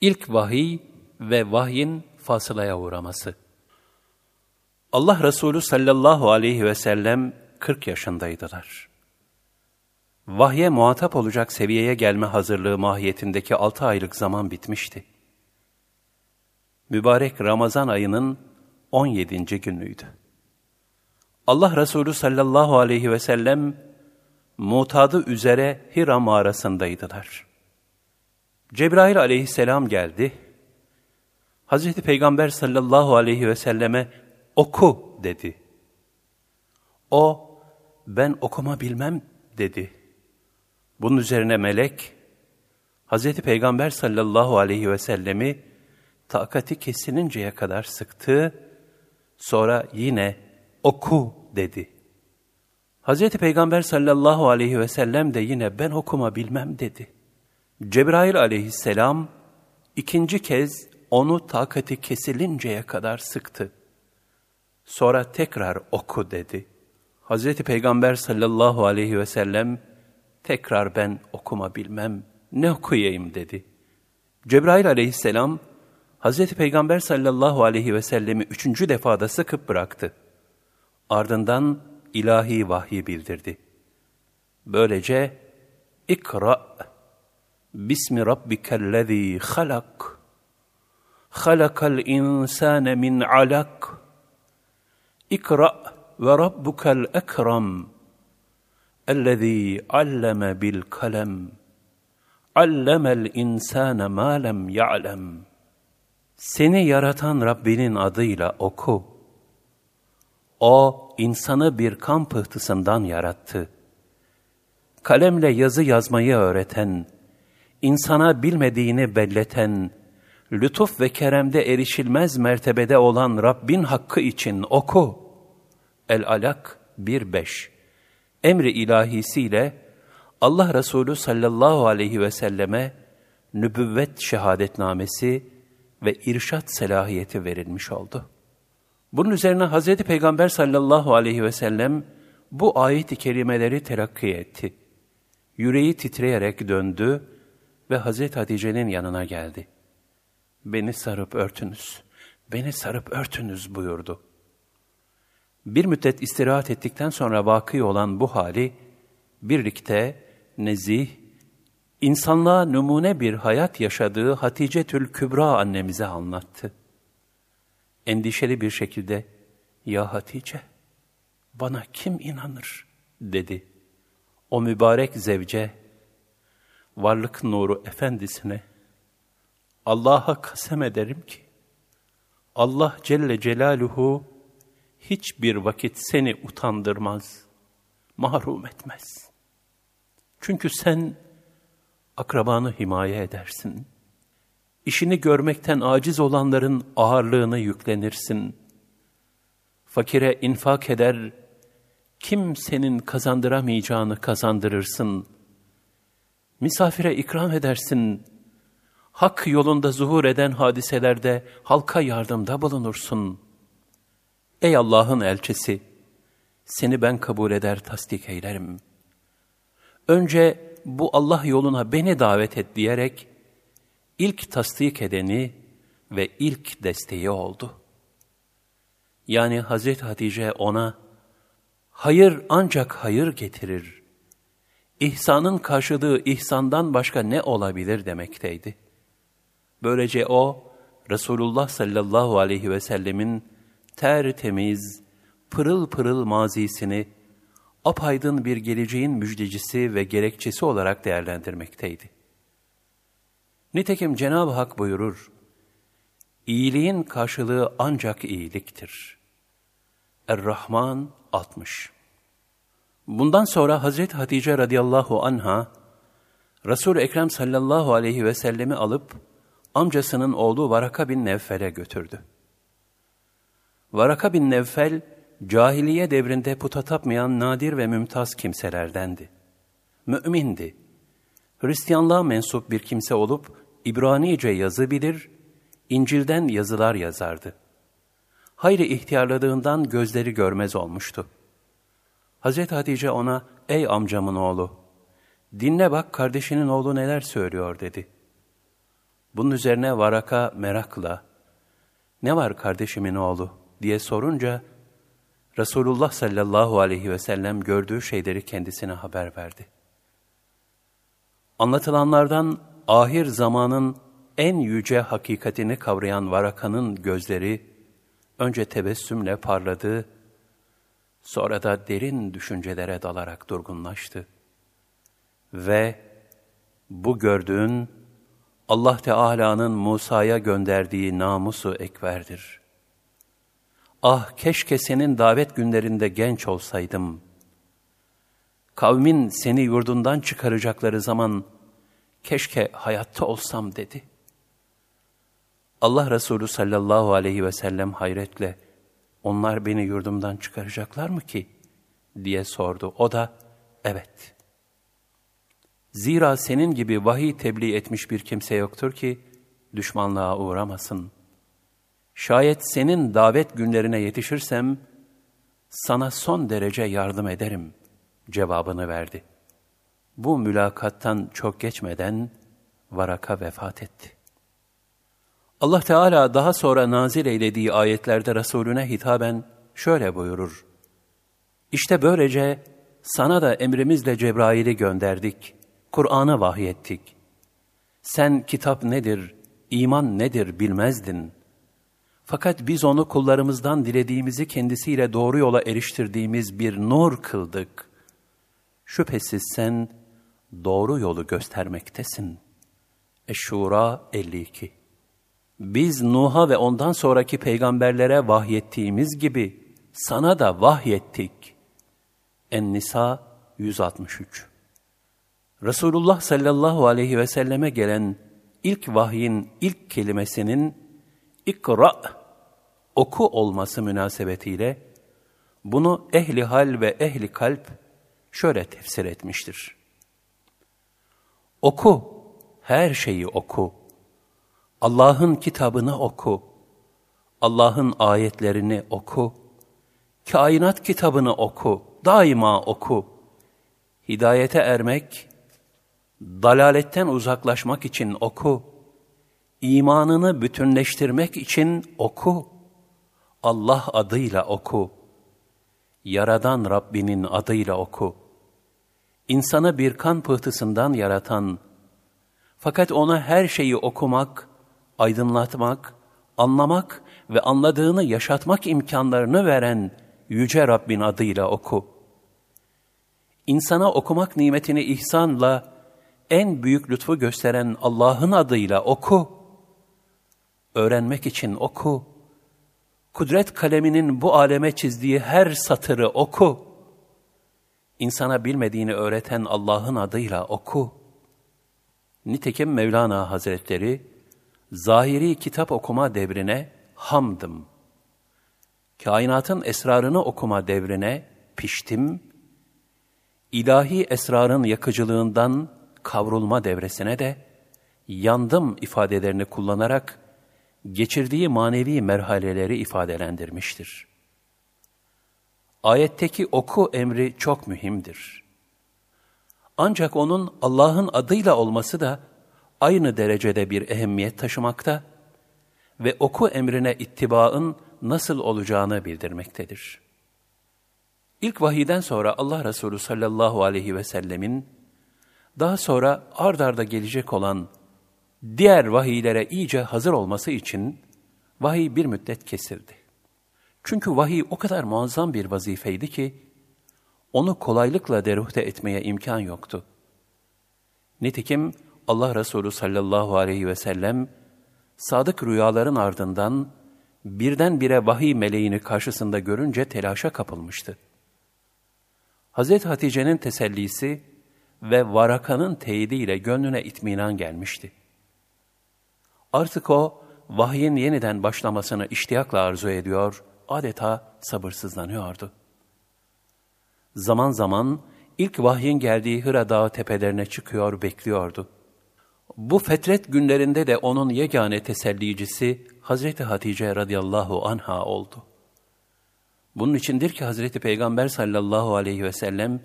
İlk vahiy ve vahyin fasılaya uğraması. Allah Resulü sallallahu aleyhi ve sellem 40 yaşındaydılar. Vahye muhatap olacak seviyeye gelme hazırlığı mahiyetindeki 6 aylık zaman bitmişti. Mübarek Ramazan ayının 17. günüydü. Allah Resulü sallallahu aleyhi ve sellem mutadı üzere Hira mağarasındaydılar. Cebrail aleyhisselam geldi. Hazreti Peygamber sallallahu aleyhi ve selleme oku dedi. O, ben okuma bilmem dedi. Bunun üzerine melek, Hazreti Peygamber sallallahu aleyhi ve sellemi takati kesininceye kadar sıktı, sonra yine oku dedi. Hazreti Peygamber sallallahu aleyhi ve sellem de yine ben okuma bilmem dedi. Cebrail aleyhisselam ikinci kez onu takati kesilinceye kadar sıktı. Sonra tekrar oku dedi. Hazreti Peygamber sallallahu aleyhi ve sellem tekrar ben okuma bilmem, ne okuyayım dedi. Cebrail aleyhisselam Hazreti Peygamber sallallahu aleyhi ve sellemi üçüncü defada sıkıp bıraktı. Ardından ilahi vahyi bildirdi. Böylece ikra bismi rabbikellezî halak. Halakal insâne min alak. İkra ve rabbukel ekrem ellezî alleme bil kalem. Allemel insâne mâ lem ya'lem. Seni yaratan Rabbinin adıyla oku. O, insanı bir kan pıhtısından yarattı. Kalemle yazı yazmayı öğreten, insana bilmediğini belleten, lütuf ve keremde erişilmez mertebede olan Rabbin hakkı için oku. El-Alak 1.5 Emri ilahisiyle Allah Resulü sallallahu aleyhi ve selleme nübüvvet şehadetnamesi ve irşat selahiyeti verilmiş oldu. Bunun üzerine Hz. Peygamber sallallahu aleyhi ve sellem bu ayet-i kerimeleri terakki etti. Yüreği titreyerek döndü ve Hz. Hatice'nin yanına geldi. Beni sarıp örtünüz, beni sarıp örtünüz buyurdu. Bir müddet istirahat ettikten sonra vakı olan bu hali, birlikte nezih, insanlığa numune bir hayat yaşadığı Hatice Tül Kübra annemize anlattı. Endişeli bir şekilde, ''Ya Hatice, bana kim inanır?'' dedi. O mübarek zevce, varlık nuru efendisine, Allah'a kasem ederim ki, Allah Celle Celaluhu hiçbir vakit seni utandırmaz, mahrum etmez. Çünkü sen akrabanı himaye edersin. İşini görmekten aciz olanların ağırlığını yüklenirsin. Fakire infak eder, kimsenin kazandıramayacağını kazandırırsın. Misafire ikram edersin. Hak yolunda zuhur eden hadiselerde halka yardımda bulunursun. Ey Allah'ın elçisi, seni ben kabul eder tasdik eylerim. Önce bu Allah yoluna beni davet et diyerek ilk tasdik edeni ve ilk desteği oldu. Yani Hazreti Hatice ona hayır ancak hayır getirir. İhsanın karşılığı ihsandan başka ne olabilir demekteydi. Böylece o Resulullah sallallahu aleyhi ve sellemin tertemiz, pırıl pırıl mazisini apaydın bir geleceğin müjdecisi ve gerekçesi olarak değerlendirmekteydi. Nitekim Cenab-ı Hak buyurur, İyiliğin karşılığı ancak iyiliktir. Er-Rahman 60 Bundan sonra Hazreti Hatice radıyallahu anha, resul Ekrem sallallahu aleyhi ve sellemi alıp, amcasının oğlu Varaka bin Nevfel'e götürdü. Varaka bin Nevfel, cahiliye devrinde puta tapmayan nadir ve mümtaz kimselerdendi. Mümindi. Hristiyanlığa mensup bir kimse olup İbranice yazı bilir, İncil'den yazılar yazardı. Hayri ihtiyarladığından gözleri görmez olmuştu. Hazreti Hatice ona, ''Ey amcamın oğlu, dinle bak kardeşinin oğlu neler söylüyor.'' dedi. Bunun üzerine Varaka merakla, ne var kardeşimin oğlu diye sorunca, Resulullah sallallahu aleyhi ve sellem gördüğü şeyleri kendisine haber verdi. Anlatılanlardan ahir zamanın en yüce hakikatini kavrayan Varaka'nın gözleri önce tebessümle parladı, sonra da derin düşüncelere dalarak durgunlaştı. Ve bu gördüğün Allah Teala'nın Musa'ya gönderdiği namusu ekverdir. Ah keşke senin davet günlerinde genç olsaydım. Kavmin seni yurdundan çıkaracakları zaman keşke hayatta olsam dedi. Allah Resulü sallallahu aleyhi ve sellem hayretle onlar beni yurdumdan çıkaracaklar mı ki? diye sordu. O da evet. Zira senin gibi vahiy tebliğ etmiş bir kimse yoktur ki düşmanlığa uğramasın. Şayet senin davet günlerine yetişirsem sana son derece yardım ederim cevabını verdi. Bu mülakattan çok geçmeden Varaka vefat etti. Allah Teala daha sonra nazil eylediği ayetlerde Resulüne hitaben şöyle buyurur. İşte böylece sana da emrimizle Cebrail'i gönderdik, Kur'an'ı vahyettik. Sen kitap nedir, iman nedir bilmezdin. Fakat biz onu kullarımızdan dilediğimizi kendisiyle doğru yola eriştirdiğimiz bir nur kıldık. Şüphesiz sen doğru yolu göstermektesin. Eşşura 52 biz Nuh'a ve ondan sonraki peygamberlere vahyettiğimiz gibi sana da vahyettik. En-Nisa 163 Resulullah sallallahu aleyhi ve selleme gelen ilk vahyin ilk kelimesinin ikra, oku olması münasebetiyle bunu ehli hal ve ehli kalp şöyle tefsir etmiştir. Oku, her şeyi oku. Allah'ın kitabını oku. Allah'ın ayetlerini oku. Kainat kitabını oku. Daima oku. Hidayete ermek, dalaletten uzaklaşmak için oku. İmanını bütünleştirmek için oku. Allah adıyla oku. Yaradan Rabbinin adıyla oku. İnsanı bir kan pıhtısından yaratan, fakat ona her şeyi okumak, aydınlatmak, anlamak ve anladığını yaşatmak imkanlarını veren Yüce Rabbin adıyla oku. İnsana okumak nimetini ihsanla en büyük lütfu gösteren Allah'ın adıyla oku. Öğrenmek için oku. Kudret kaleminin bu aleme çizdiği her satırı oku. İnsana bilmediğini öğreten Allah'ın adıyla oku. Nitekim Mevlana Hazretleri, zahiri kitap okuma devrine hamdım. Kainatın esrarını okuma devrine piştim. İlahi esrarın yakıcılığından kavrulma devresine de yandım ifadelerini kullanarak geçirdiği manevi merhaleleri ifadelendirmiştir. Ayetteki oku emri çok mühimdir. Ancak onun Allah'ın adıyla olması da aynı derecede bir ehemmiyet taşımakta ve oku emrine ittibaın nasıl olacağını bildirmektedir. İlk vahiyden sonra Allah Resulü sallallahu aleyhi ve sellemin daha sonra ard arda gelecek olan diğer vahiylere iyice hazır olması için vahiy bir müddet kesildi. Çünkü vahiy o kadar muazzam bir vazifeydi ki onu kolaylıkla deruhte etmeye imkan yoktu. Nitekim Allah Resulü sallallahu aleyhi ve sellem sadık rüyaların ardından birdenbire vahiy meleğini karşısında görünce telaşa kapılmıştı. Hazreti Hatice'nin tesellisi ve Varaka'nın teyidiyle gönlüne itminan gelmişti. Artık o, vahyin yeniden başlamasını iştiyakla arzu ediyor, adeta sabırsızlanıyordu. Zaman zaman ilk vahyin geldiği Hıra Dağı tepelerine çıkıyor, bekliyordu. Bu fetret günlerinde de onun yegane tesellicisi Hazreti Hatice radıyallahu anha oldu. Bunun içindir ki Hazreti Peygamber sallallahu aleyhi ve sellem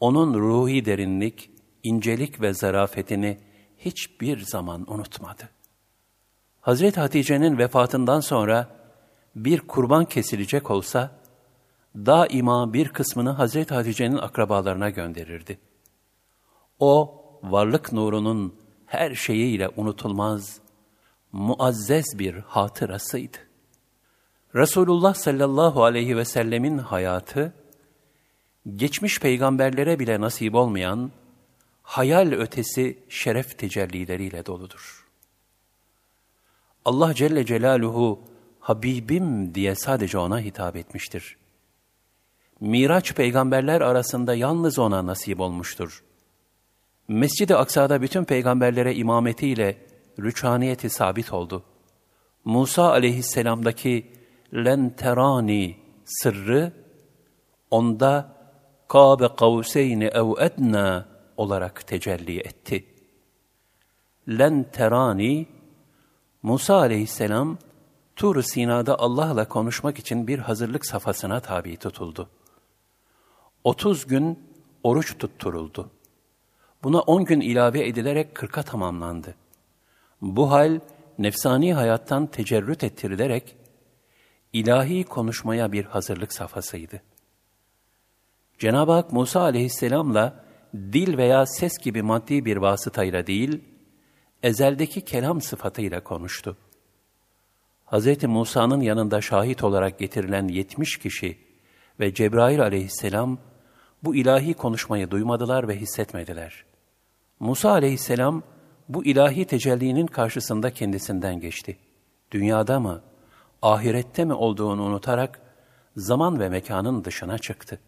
onun ruhi derinlik, incelik ve zarafetini hiçbir zaman unutmadı. Hazreti Hatice'nin vefatından sonra bir kurban kesilecek olsa, daima bir kısmını Hazreti Hatice'nin akrabalarına gönderirdi. O, varlık nurunun her şeyiyle unutulmaz, muazzez bir hatırasıydı. Resulullah sallallahu aleyhi ve sellemin hayatı, geçmiş peygamberlere bile nasip olmayan, hayal ötesi şeref tecellileriyle doludur. Allah Celle Celaluhu, Habibim diye sadece ona hitap etmiştir. Miraç peygamberler arasında yalnız ona nasip olmuştur. Mescid-i Aksa'da bütün peygamberlere imametiyle rüçhaniyeti sabit oldu. Musa aleyhisselamdaki len terani sırrı onda kâbe kavseyni ev edna olarak tecelli etti. Len terani Musa aleyhisselam tur Sina'da Allah'la konuşmak için bir hazırlık safhasına tabi tutuldu. 30 gün oruç tutturuldu. Buna 10 gün ilave edilerek 40'a tamamlandı. Bu hal nefsani hayattan tecerrüt ettirilerek ilahi konuşmaya bir hazırlık safhasıydı. Cenab-ı Hak Musa aleyhisselamla dil veya ses gibi maddi bir vasıtayla değil, ezeldeki kelam sıfatıyla konuştu. Hz. Musa'nın yanında şahit olarak getirilen yetmiş kişi ve Cebrail aleyhisselam bu ilahi konuşmayı duymadılar ve hissetmediler. Musa aleyhisselam bu ilahi tecellinin karşısında kendisinden geçti. Dünyada mı, ahirette mi olduğunu unutarak zaman ve mekanın dışına çıktı.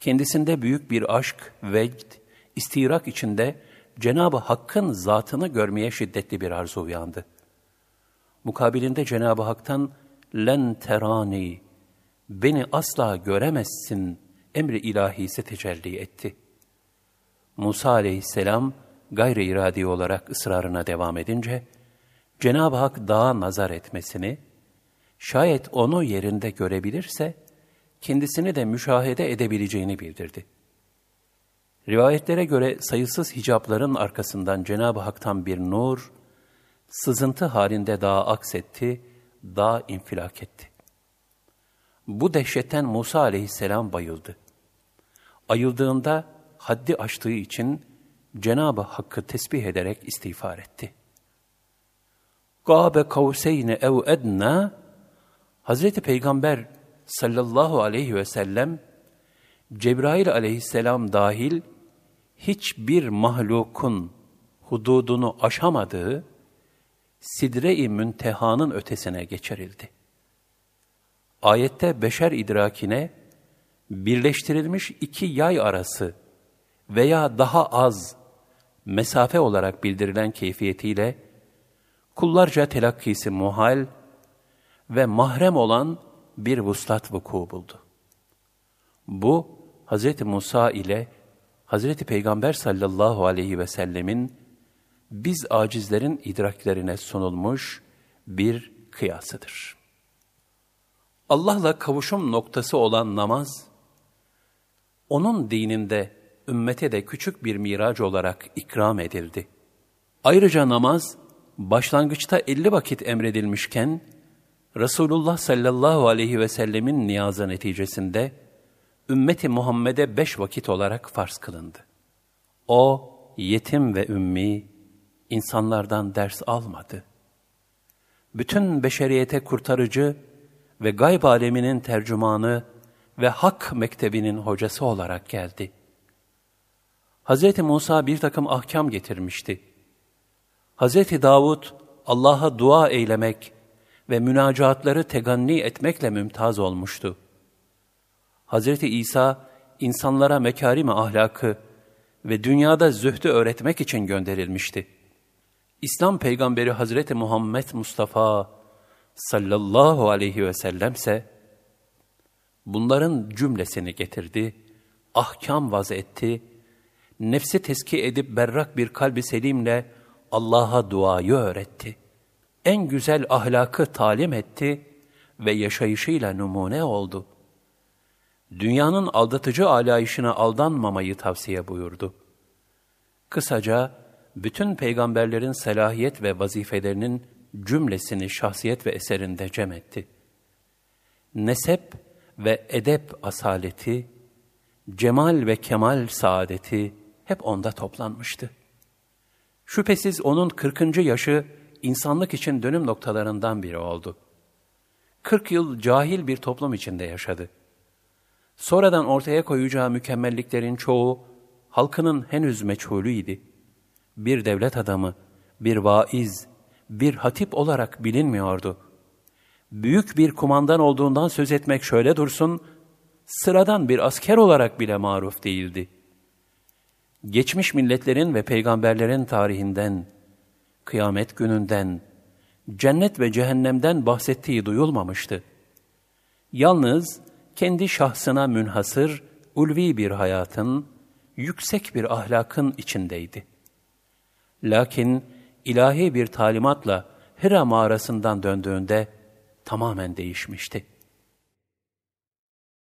Kendisinde büyük bir aşk, vecd, istirak içinde Cenab-ı Hakk'ın zatını görmeye şiddetli bir arzu uyandı. Mukabilinde Cenab-ı Hak'tan len terani, beni asla göremezsin emri ilahisi tecelli etti. Musa aleyhisselam gayri iradi olarak ısrarına devam edince, Cenab-ı Hak dağa nazar etmesini, şayet onu yerinde görebilirse, kendisini de müşahede edebileceğini bildirdi. Rivayetlere göre sayısız hicapların arkasından Cenab-ı Hak'tan bir nur, sızıntı halinde dağa aksetti, dağ infilak etti. Bu dehşetten Musa aleyhisselam bayıldı. Ayıldığında haddi aştığı için Cenab-ı Hakk'ı tesbih ederek istiğfar etti. Gâbe kavseyne ev edna Hazreti Peygamber sallallahu aleyhi ve sellem Cebrail aleyhisselam dahil hiçbir mahlukun hududunu aşamadığı sidre-i müntehanın ötesine geçerildi. Ayette beşer idrakine birleştirilmiş iki yay arası veya daha az mesafe olarak bildirilen keyfiyetiyle kullarca telakkisi muhal ve mahrem olan bir vuslat vuku buldu. Bu, Hz. Musa ile Hz. Peygamber sallallahu aleyhi ve sellemin biz acizlerin idraklerine sunulmuş bir kıyasıdır. Allah'la kavuşum noktası olan namaz, onun dininde ümmete de küçük bir miraç olarak ikram edildi. Ayrıca namaz, başlangıçta elli vakit emredilmişken, Resulullah sallallahu aleyhi ve sellemin niyazı neticesinde, ümmeti Muhammed'e beş vakit olarak farz kılındı. O, yetim ve ümmi, insanlardan ders almadı. Bütün beşeriyete kurtarıcı ve gayb aleminin tercümanı ve hak mektebinin hocası olarak geldi. Hz. Musa bir takım ahkam getirmişti. Hz. Davud Allah'a dua eylemek ve münacatları teganni etmekle mümtaz olmuştu. Hz. İsa insanlara mekarim ahlakı ve dünyada zühdü öğretmek için gönderilmişti. İslam peygamberi Hazreti Muhammed Mustafa sallallahu aleyhi ve sellemse bunların cümlesini getirdi, ahkam vaz etti, nefsi teski edip berrak bir kalbi selimle Allah'a duayı öğretti. En güzel ahlakı talim etti ve yaşayışıyla numune oldu. Dünyanın aldatıcı alayışına aldanmamayı tavsiye buyurdu. Kısaca bütün peygamberlerin selahiyet ve vazifelerinin cümlesini şahsiyet ve eserinde cem etti. Nesep ve edep asaleti, cemal ve kemal saadeti hep onda toplanmıştı. Şüphesiz onun 40. yaşı insanlık için dönüm noktalarından biri oldu. 40 yıl cahil bir toplum içinde yaşadı. Sonradan ortaya koyacağı mükemmelliklerin çoğu halkının henüz meçhulüydi. Bir devlet adamı, bir vaiz, bir hatip olarak bilinmiyordu. Büyük bir kumandan olduğundan söz etmek şöyle dursun, sıradan bir asker olarak bile maruf değildi. Geçmiş milletlerin ve peygamberlerin tarihinden, kıyamet gününden, cennet ve cehennemden bahsettiği duyulmamıştı. Yalnız kendi şahsına münhasır, ulvi bir hayatın, yüksek bir ahlakın içindeydi. Lakin ilahi bir talimatla Hira mağarasından döndüğünde tamamen değişmişti.